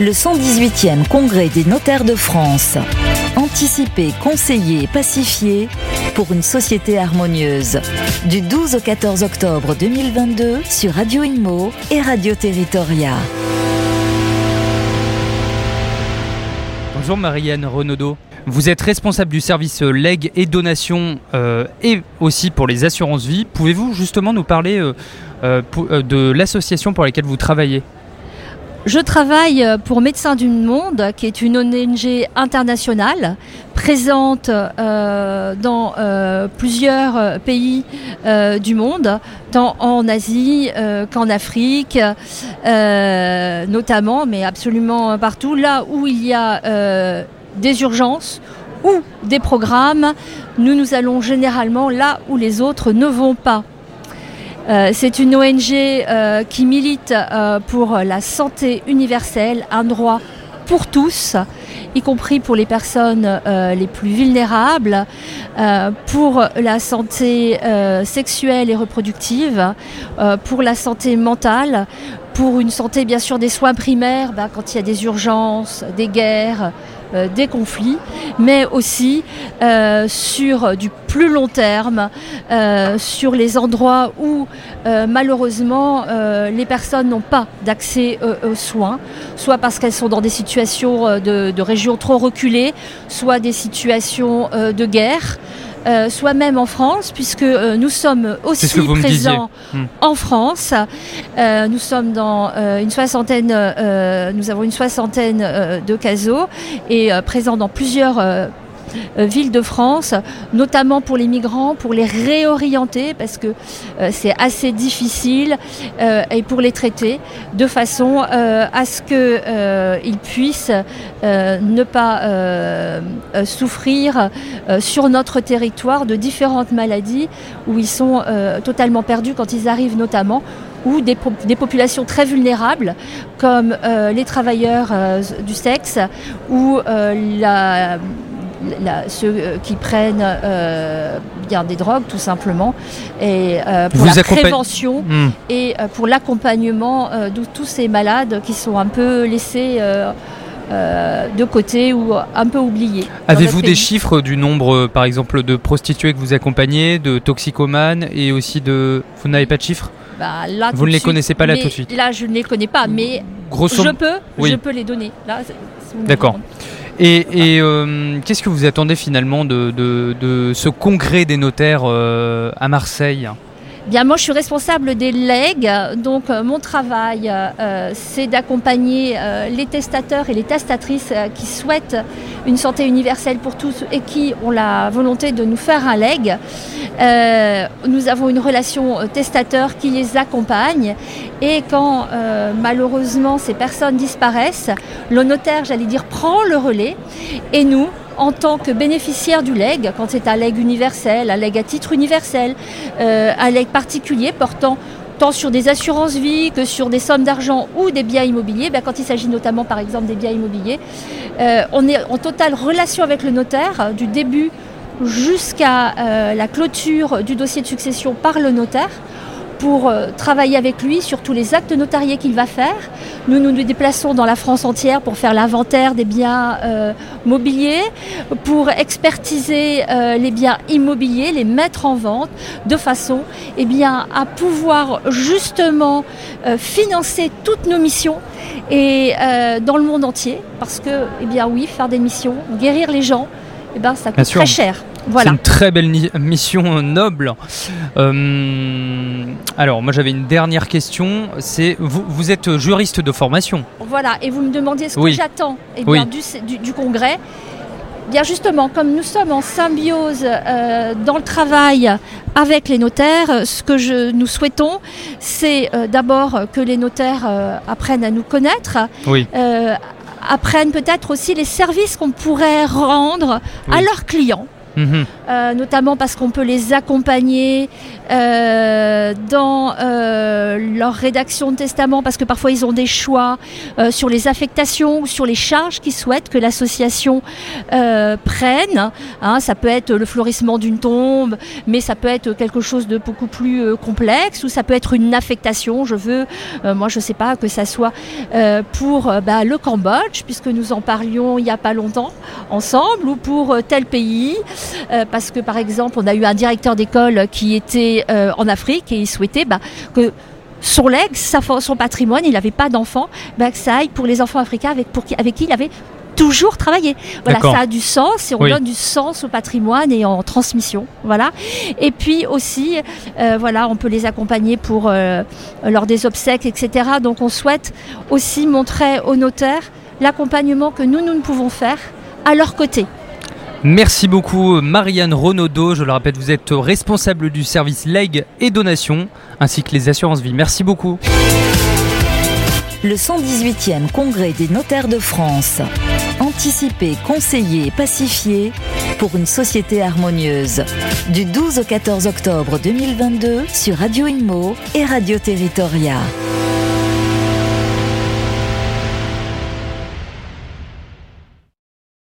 le 118e Congrès des notaires de France. Anticiper, conseiller, pacifier pour une société harmonieuse. Du 12 au 14 octobre 2022 sur Radio Imo et Radio Territoria. Bonjour Marianne Renaudot. Vous êtes responsable du service legs et donations euh, et aussi pour les assurances vie. Pouvez-vous justement nous parler euh, euh, de l'association pour laquelle vous travaillez? Je travaille pour Médecins du Monde, qui est une ONG internationale présente dans plusieurs pays du monde, tant en Asie qu'en Afrique, notamment, mais absolument partout, là où il y a des urgences ou des programmes, nous nous allons généralement là où les autres ne vont pas. Euh, c'est une ONG euh, qui milite euh, pour la santé universelle, un droit pour tous, y compris pour les personnes les plus vulnérables, pour la santé sexuelle et reproductive, pour la santé mentale, pour une santé bien sûr des soins primaires, bah, quand il y a des urgences, des guerres, des conflits, mais aussi sur du plus long terme, euh, sur les endroits où malheureusement les personnes n'ont pas d'accès aux soins, soit parce qu'elles sont dans des situations de, de régions trop reculées, soit des situations de guerre. Euh, soit même en France, puisque euh, nous sommes aussi présents hmm. en France. Euh, nous sommes dans une soixantaine, nous avons une soixantaine de casos et présents dans plusieurs euh, ville de France, notamment pour les migrants, pour les réorienter, parce que euh, c'est assez difficile, euh, et pour les traiter, de façon à ce qu'ils puissent ne pas souffrir sur notre territoire de différentes maladies où ils sont totalement perdus quand ils arrivent notamment ou des, populations très vulnérables comme les travailleurs du sexe ou la ceux euh, qui prennent euh, bien des drogues tout simplement et euh, pour la prévention hmm. et pour l'accompagnement de tous ces malades qui sont un peu laissés de côté ou un peu oubliés. Avez-vous des chiffres du nombre, par exemple, de prostituées que vous accompagnez, de toxicomanes et aussi de... Vous n'avez pas de chiffres? Bah, Vous ne les connaissez pas là tout de suite Là, je ne les connais pas, mais je peux, je peux les donner. D'accord. Et, euh, qu'est-ce que vous attendez finalement de, ce congrès des notaires euh, à Marseille? Moi, je suis responsable des legs, donc euh, mon travail, euh, c'est d'accompagner euh, les testateurs et les testatrices qui souhaitent une santé universelle pour tous et qui ont la volonté de nous faire un leg. nous avons une relation testateur qui les accompagne et quand malheureusement ces personnes disparaissent, le notaire, j'allais dire, prend le relais. Et nous, en tant que bénéficiaire du leg, quand c'est un leg universel, un leg à titre universel, euh, un leg particulier portant tant sur des assurances vie que sur des sommes d'argent ou des biens immobiliers, ben, quand il s'agit notamment par exemple des biens immobiliers, euh, on est en totale relation avec le notaire du début jusqu'à euh, la clôture du dossier de succession par le notaire pour euh, travailler avec lui sur tous les actes notariés qu'il va faire. Nous nous déplaçons dans la France entière pour faire l'inventaire des biens euh, mobiliers, pour expertiser euh, les biens immobiliers, les mettre en vente, de façon eh bien, à pouvoir justement financer toutes nos missions et dans le monde entier. Parce que, eh bien oui, faire des missions, guérir les gens, eh ben, ça coûte très cher. C'est une très belle mission noble. Euh, alors, moi j'avais une dernière question. C'est vous, vous, êtes juriste de formation. Voilà, et vous me demandiez ce que j'attends eh du, du, congrès. Bien justement, comme nous sommes en symbiose euh, dans le travail avec les notaires, ce que je, nous souhaitons, c'est euh, d'abord que les notaires apprennent à nous connaître, apprennent peut-être aussi les services qu'on pourrait rendre à leurs clients Mhm. euh, notamment parce qu'on peut les accompagner euh, dans euh, leur rédaction de testament, parce que parfois ils ont des choix euh, sur les affectations ou sur les charges qu'ils souhaitent que l'association euh, prenne. Hein, ça peut être le florissement d'une tombe, mais ça peut être quelque chose de beaucoup plus complexe, ou ça peut être une affectation. Je veux, moi je sais pas, que ça soit pour bah, le Cambodge, puisque nous en parlions il n'y a pas longtemps ensemble, ou pour tel pays, euh, parce que par exemple on a eu un directeur d'école qui était euh, en Afrique et il souhaitait bah, que son legs, son patrimoine, il n'avait pas d'enfants, bah, que ça aille pour les enfants africains avec, pour qui, avec qui il avait toujours travaillé. Voilà, ça a du sens et on Oui. donne du sens au patrimoine et en transmission. Voilà. Et puis aussi, euh, voilà, on peut les accompagner pour euh, lors des obsèques, etc. Donc on souhaite aussi montrer aux notaires l'accompagnement que nous, nous ne pouvons faire à leur côté. Merci beaucoup Marianne Renaudot. Je le répète, vous êtes responsable du service legs et donations ainsi que les assurances vie. Merci beaucoup. Le 118e Congrès des notaires de France. Anticiper, conseiller, pacifier pour une société harmonieuse. Du 12 au 14 octobre 2022 sur Radio Imo et Radio Territoria.